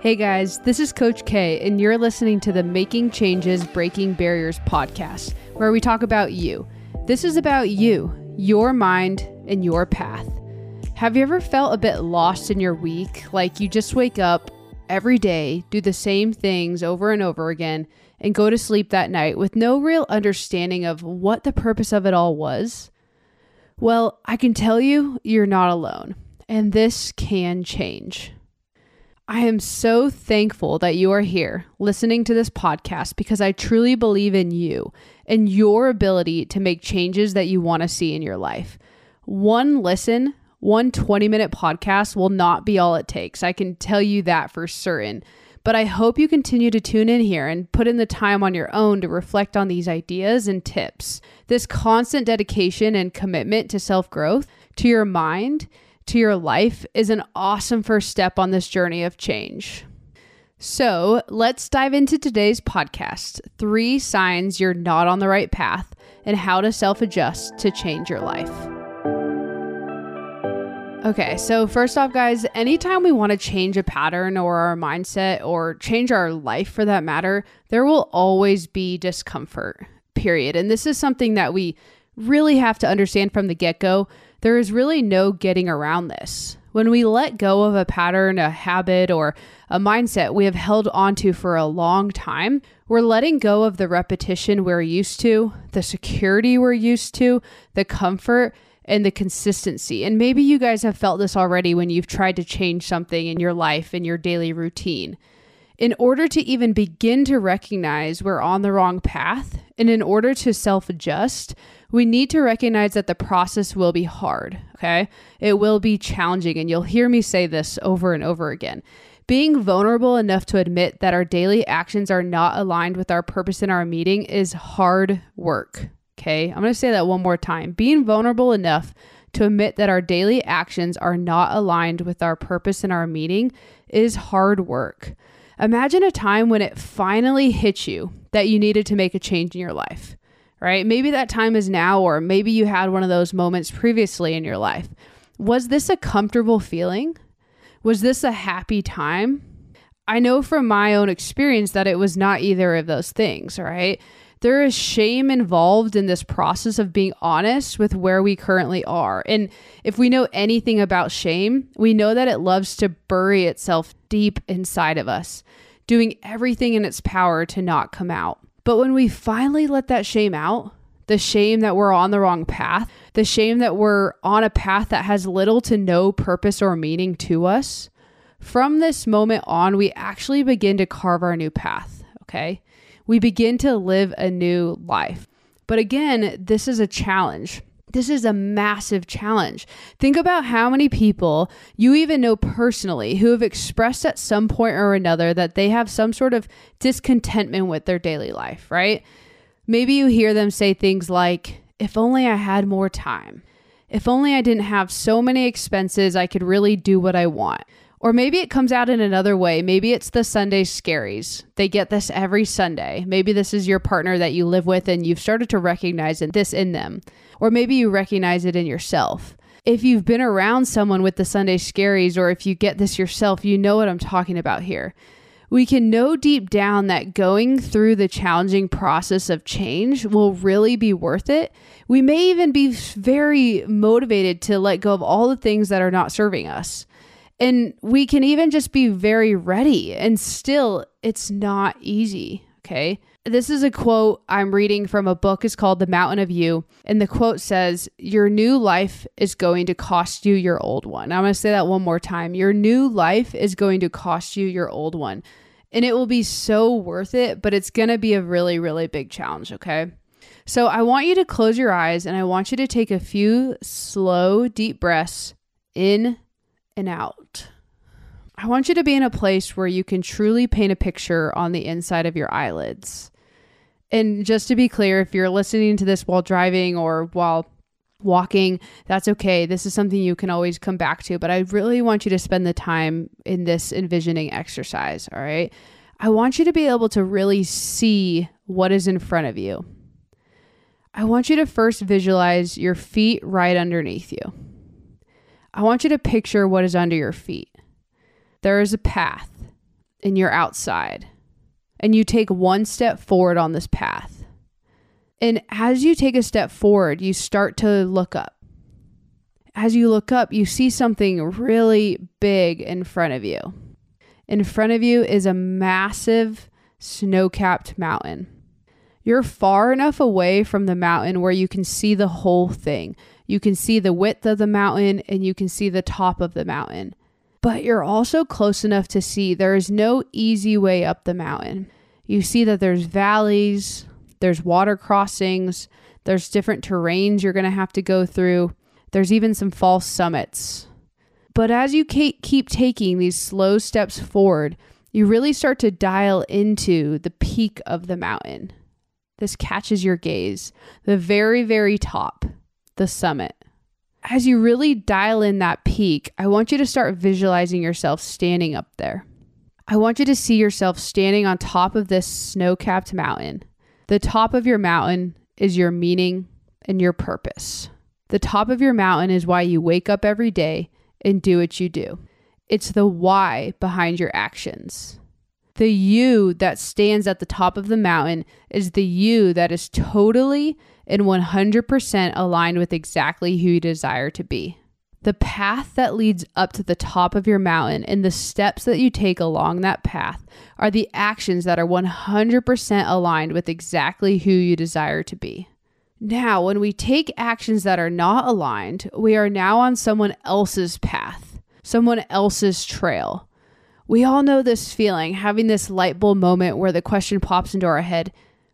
Hey guys, this is Coach K, and you're listening to the Making Changes Breaking Barriers podcast, where we talk about you. This is about you, your mind, and your path. Have you ever felt a bit lost in your week? Like you just wake up every day, do the same things over and over again, and go to sleep that night with no real understanding of what the purpose of it all was? Well, I can tell you, you're not alone, and this can change. I am so thankful that you are here listening to this podcast because I truly believe in you and your ability to make changes that you want to see in your life. One listen, one 20 minute podcast will not be all it takes. I can tell you that for certain. But I hope you continue to tune in here and put in the time on your own to reflect on these ideas and tips. This constant dedication and commitment to self growth, to your mind, to your life is an awesome first step on this journey of change. So let's dive into today's podcast three signs you're not on the right path and how to self adjust to change your life. Okay, so first off, guys, anytime we want to change a pattern or our mindset or change our life for that matter, there will always be discomfort, period. And this is something that we really have to understand from the get go. There is really no getting around this. When we let go of a pattern, a habit, or a mindset we have held onto for a long time, we're letting go of the repetition we're used to, the security we're used to, the comfort, and the consistency. And maybe you guys have felt this already when you've tried to change something in your life, in your daily routine. In order to even begin to recognize we're on the wrong path, and in order to self adjust, we need to recognize that the process will be hard, okay? It will be challenging, and you'll hear me say this over and over again. Being vulnerable enough to admit that our daily actions are not aligned with our purpose in our meeting is hard work, Okay, I'm to say that one more time. Being vulnerable enough to admit that our daily actions are not aligned with our purpose in our meeting is hard work. Imagine a time when it finally hit you that you needed to make a change in your life, right? Maybe that time is now, or maybe you had one of those moments previously in your life. Was this a comfortable feeling? Was this a happy time? I know from my own experience that it was not either of those things, right? There is shame involved in this process of being honest with where we currently are. And if we know anything about shame, we know that it loves to bury itself deep inside of us, doing everything in its power to not come out. But when we finally let that shame out, the shame that we're on the wrong path, the shame that we're on a path that has little to no purpose or meaning to us, from this moment on, we actually begin to carve our new path. Okay we begin to live a new life. But again, this is a challenge. This is a massive challenge. Think about how many people you even know personally who have expressed at some point or another that they have some sort of discontentment with their daily life, right? Maybe you hear them say things like, if only I had more time. If only I didn't have so many expenses, I could really do what I want. Or maybe it comes out in another way. Maybe it's the Sunday scaries. They get this every Sunday. Maybe this is your partner that you live with and you've started to recognize this in them. Or maybe you recognize it in yourself. If you've been around someone with the Sunday scaries, or if you get this yourself, you know what I'm talking about here. We can know deep down that going through the challenging process of change will really be worth it. We may even be very motivated to let go of all the things that are not serving us. And we can even just be very ready, and still, it's not easy. Okay. This is a quote I'm reading from a book. It's called The Mountain of You. And the quote says, Your new life is going to cost you your old one. I'm going to say that one more time. Your new life is going to cost you your old one. And it will be so worth it, but it's going to be a really, really big challenge. Okay. So I want you to close your eyes and I want you to take a few slow, deep breaths in and out. I want you to be in a place where you can truly paint a picture on the inside of your eyelids. And just to be clear, if you're listening to this while driving or while walking, that's okay. This is something you can always come back to, but I really want you to spend the time in this envisioning exercise, all right? I want you to be able to really see what is in front of you. I want you to first visualize your feet right underneath you. I want you to picture what is under your feet. There is a path, and you're outside and you take one step forward on this path. And as you take a step forward, you start to look up. As you look up, you see something really big in front of you. In front of you is a massive snow capped mountain. You're far enough away from the mountain where you can see the whole thing. You can see the width of the mountain and you can see the top of the mountain. But you're also close enough to see there is no easy way up the mountain. You see that there's valleys, there's water crossings, there's different terrains you're going to have to go through. There's even some false summits. But as you keep taking these slow steps forward, you really start to dial into the peak of the mountain. This catches your gaze. The very, very top, the summit. As you really dial in that peak, I want you to start visualizing yourself standing up there. I want you to see yourself standing on top of this snow capped mountain. The top of your mountain is your meaning and your purpose. The top of your mountain is why you wake up every day and do what you do. It's the why behind your actions. The you that stands at the top of the mountain is the you that is totally and 100% aligned with exactly who you desire to be. The path that leads up to the top of your mountain and the steps that you take along that path are the actions that are 100% aligned with exactly who you desire to be. Now, when we take actions that are not aligned, we are now on someone else's path, someone else's trail. We all know this feeling, having this light bulb moment where the question pops into our head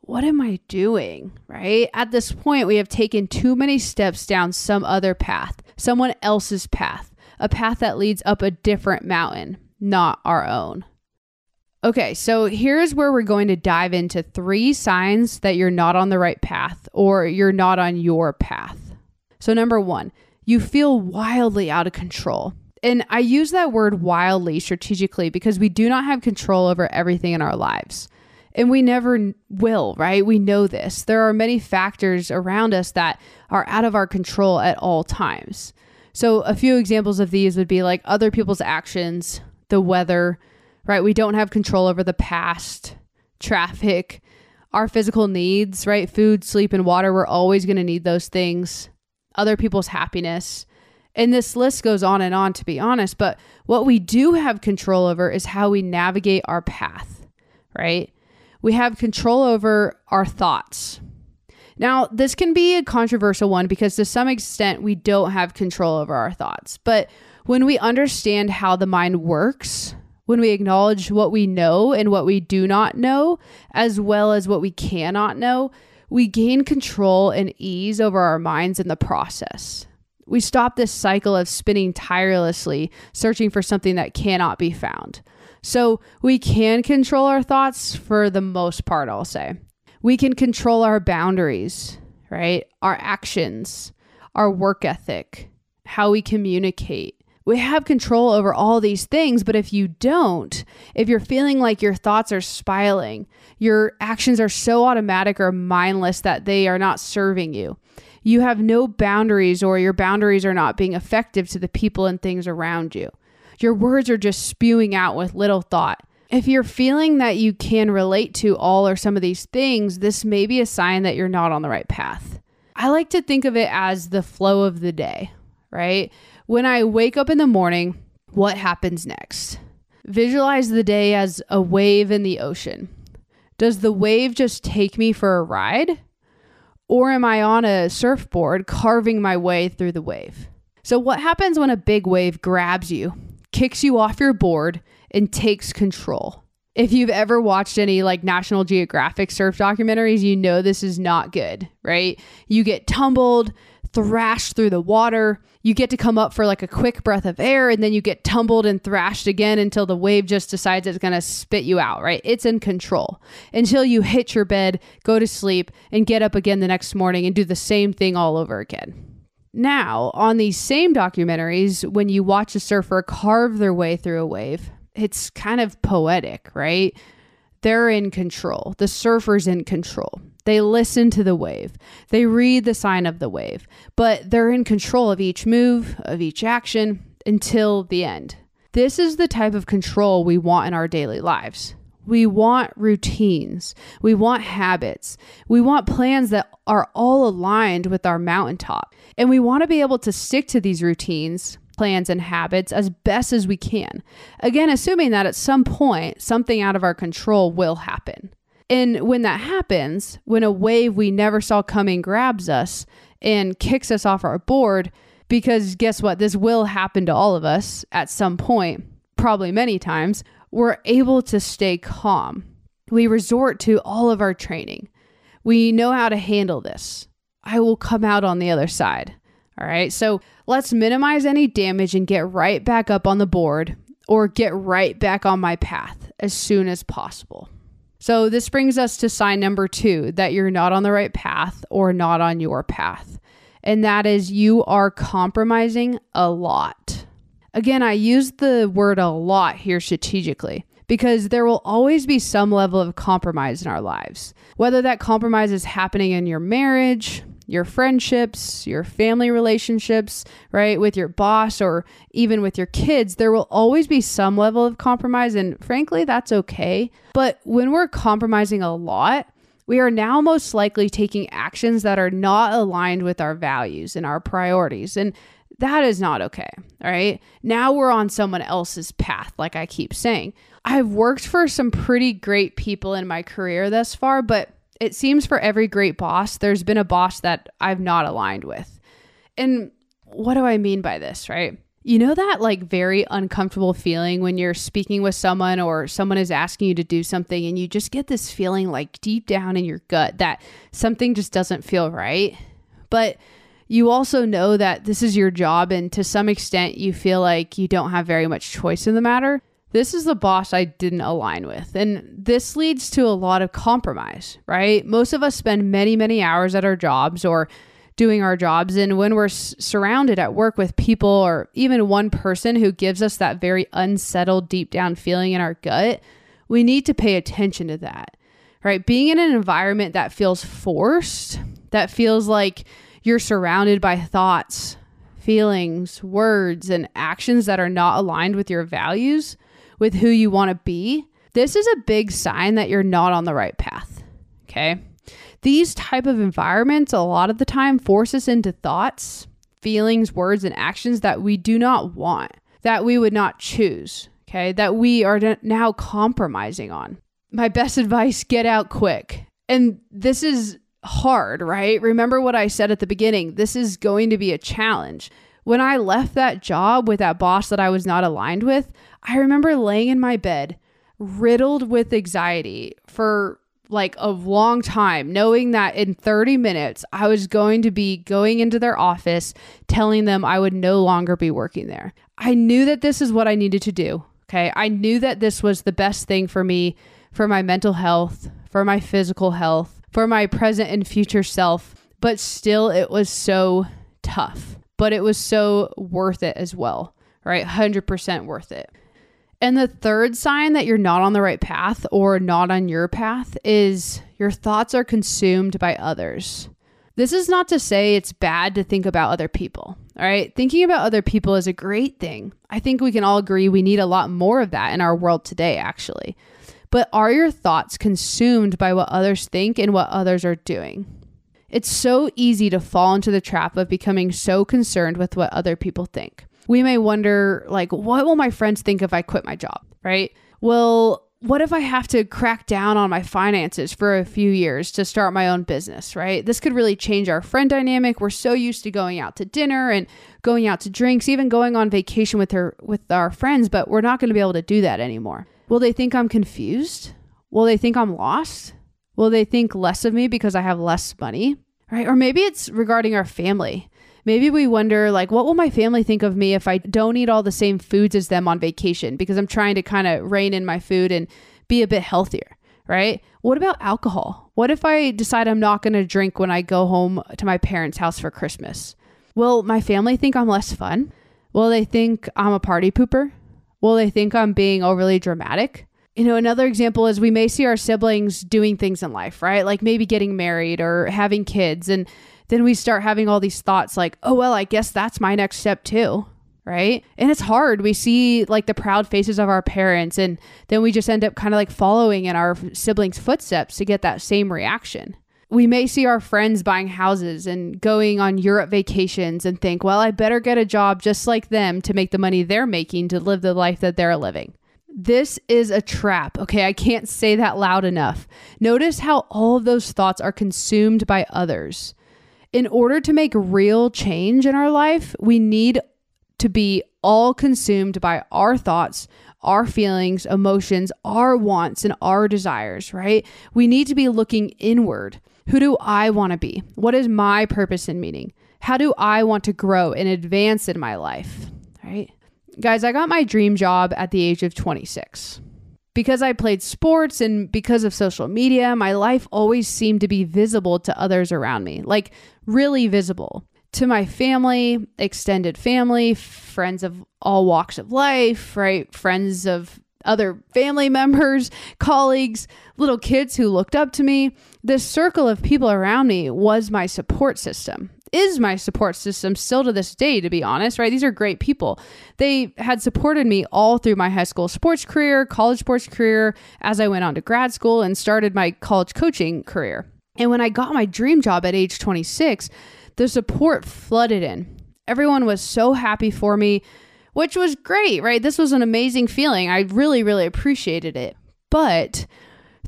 what am I doing? Right? At this point, we have taken too many steps down some other path, someone else's path, a path that leads up a different mountain, not our own. Okay, so here's where we're going to dive into three signs that you're not on the right path or you're not on your path. So, number one, you feel wildly out of control. And I use that word wildly strategically because we do not have control over everything in our lives. And we never will, right? We know this. There are many factors around us that are out of our control at all times. So, a few examples of these would be like other people's actions, the weather, right? We don't have control over the past, traffic, our physical needs, right? Food, sleep, and water. We're always going to need those things. Other people's happiness, and this list goes on and on, to be honest. But what we do have control over is how we navigate our path, right? We have control over our thoughts. Now, this can be a controversial one because to some extent we don't have control over our thoughts. But when we understand how the mind works, when we acknowledge what we know and what we do not know, as well as what we cannot know, we gain control and ease over our minds in the process we stop this cycle of spinning tirelessly, searching for something that cannot be found. So we can control our thoughts for the most part, I'll say. We can control our boundaries, right? Our actions, our work ethic, how we communicate. We have control over all these things, but if you don't, if you're feeling like your thoughts are spiraling, your actions are so automatic or mindless that they are not serving you, you have no boundaries or your boundaries are not being effective to the people and things around you. Your words are just spewing out with little thought. If you're feeling that you can relate to all or some of these things, this may be a sign that you're not on the right path. I like to think of it as the flow of the day, right? When I wake up in the morning, what happens next? Visualize the day as a wave in the ocean. Does the wave just take me for a ride? Or am I on a surfboard carving my way through the wave? So, what happens when a big wave grabs you, kicks you off your board, and takes control? If you've ever watched any like National Geographic surf documentaries, you know this is not good, right? You get tumbled, thrashed through the water. You get to come up for like a quick breath of air and then you get tumbled and thrashed again until the wave just decides it's going to spit you out, right? It's in control until you hit your bed, go to sleep, and get up again the next morning and do the same thing all over again. Now, on these same documentaries, when you watch a surfer carve their way through a wave, it's kind of poetic, right? They're in control. The surfer's in control. They listen to the wave. They read the sign of the wave, but they're in control of each move, of each action until the end. This is the type of control we want in our daily lives. We want routines. We want habits. We want plans that are all aligned with our mountaintop. And we want to be able to stick to these routines, plans, and habits as best as we can. Again, assuming that at some point something out of our control will happen. And when that happens, when a wave we never saw coming grabs us and kicks us off our board, because guess what? This will happen to all of us at some point, probably many times we're able to stay calm. We resort to all of our training. We know how to handle this. I will come out on the other side. All right. So let's minimize any damage and get right back up on the board or get right back on my path as soon as possible. So this brings us to sign number two that you're not on the right path or not on your path. And that is you are compromising a lot. Again, I use the word a lot here strategically because there will always be some level of compromise in our lives. Whether that compromise is happening in your marriage, your friendships, your family relationships, right, with your boss, or even with your kids, there will always be some level of compromise. And frankly, that's okay. But when we're compromising a lot, we are now most likely taking actions that are not aligned with our values and our priorities. And that is not okay. Right. Now we're on someone else's path, like I keep saying. I've worked for some pretty great people in my career thus far, but it seems for every great boss, there's been a boss that I've not aligned with. And what do I mean by this, right? You know that like very uncomfortable feeling when you're speaking with someone or someone is asking you to do something and you just get this feeling like deep down in your gut that something just doesn't feel right. But you also know that this is your job and to some extent you feel like you don't have very much choice in the matter. This is the boss I didn't align with. And this leads to a lot of compromise, right? Most of us spend many, many hours at our jobs or doing our jobs. And when we're s- surrounded at work with people or even one person who gives us that very unsettled, deep down feeling in our gut, we need to pay attention to that, right? Being in an environment that feels forced, that feels like you're surrounded by thoughts, feelings, words, and actions that are not aligned with your values, with who you want to be, this is a big sign that you're not on the right path. Okay? These type of environments a lot of the time force us into thoughts, feelings, words and actions that we do not want, that we would not choose, okay? That we are now compromising on. My best advice, get out quick. And this is hard, right? Remember what I said at the beginning. This is going to be a challenge. When I left that job with that boss that I was not aligned with, I remember laying in my bed riddled with anxiety for like a long time, knowing that in 30 minutes I was going to be going into their office telling them I would no longer be working there. I knew that this is what I needed to do. Okay. I knew that this was the best thing for me, for my mental health, for my physical health for my present and future self, but still it was so tough. But it was so worth it as well, right? 100% worth it. And the third sign that you're not on the right path or not on your path is your thoughts are consumed by others. This is not to say it's bad to think about other people. All right. Thinking about other people is a great thing. I think we can all agree we need a lot more of that in our world today, actually. But are your thoughts consumed by what others think and what others are doing? It's so easy to fall into the trap of becoming so concerned with what other people think. We may wonder, like, what will my friends think if I quit my job, right? Well, what if I have to crack down on my finances for a few years to start my own business, right? This could really change our friend dynamic. We're so used to going out to dinner and going out to drinks, even going on vacation with her with our friends, but we're not going to be able to do that anymore. Will they think I'm confused? Will they think I'm lost? Will they think less of me because I have less money? Right? Or maybe it's regarding our family. Maybe we wonder, like, what will my family think of me if I don't eat all the same foods as them on vacation because I'm trying to kind of rein in my food and be a bit healthier, right? What about alcohol? What if I decide I'm not going to drink when I go home to my parents' house for Christmas? Will my family think I'm less fun? Will they think I'm a party pooper? Will they think I'm being overly dramatic? You know, another example is we may see our siblings doing things in life, right? Like maybe getting married or having kids. And then we start having all these thoughts like, oh, well, I guess that's my next step too, right? And it's hard. We see like the proud faces of our parents, and then we just end up kind of like following in our siblings' footsteps to get that same reaction. We may see our friends buying houses and going on Europe vacations and think, well, I better get a job just like them to make the money they're making to live the life that they're living. This is a trap. Okay, I can't say that loud enough. Notice how all of those thoughts are consumed by others. In order to make real change in our life, we need to be all consumed by our thoughts, our feelings, emotions, our wants, and our desires, right? We need to be looking inward. Who do I want to be? What is my purpose and meaning? How do I want to grow and advance in my life? Guys, I got my dream job at the age of 26. Because I played sports and because of social media, my life always seemed to be visible to others around me, like really visible to my family, extended family, friends of all walks of life, right? Friends of other family members, colleagues, little kids who looked up to me. This circle of people around me was my support system. Is my support system still to this day, to be honest, right? These are great people. They had supported me all through my high school sports career, college sports career, as I went on to grad school and started my college coaching career. And when I got my dream job at age 26, the support flooded in. Everyone was so happy for me, which was great, right? This was an amazing feeling. I really, really appreciated it. But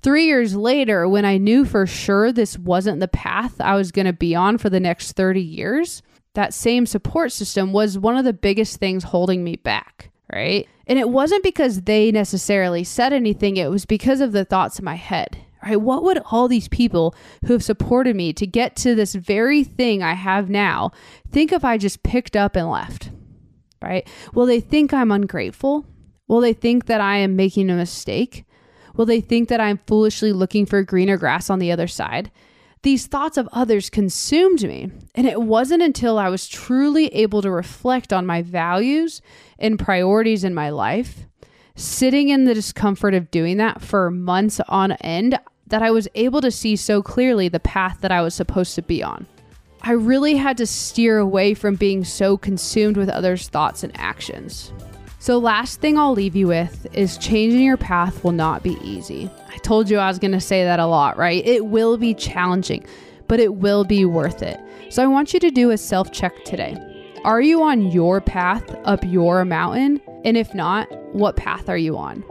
three years later, when I knew for sure this wasn't the path I was going to be on for the next 30 years, that same support system was one of the biggest things holding me back, right? And it wasn't because they necessarily said anything, it was because of the thoughts in my head right? What would all these people who have supported me to get to this very thing I have now think if I just picked up and left, right? Will they think I'm ungrateful? Will they think that I am making a mistake? Will they think that I'm foolishly looking for greener grass on the other side? These thoughts of others consumed me, and it wasn't until I was truly able to reflect on my values and priorities in my life sitting in the discomfort of doing that for months on end that I was able to see so clearly the path that I was supposed to be on. I really had to steer away from being so consumed with others' thoughts and actions. So, last thing I'll leave you with is changing your path will not be easy. I told you I was going to say that a lot, right? It will be challenging, but it will be worth it. So, I want you to do a self check today. Are you on your path up your mountain? And if not, what path are you on?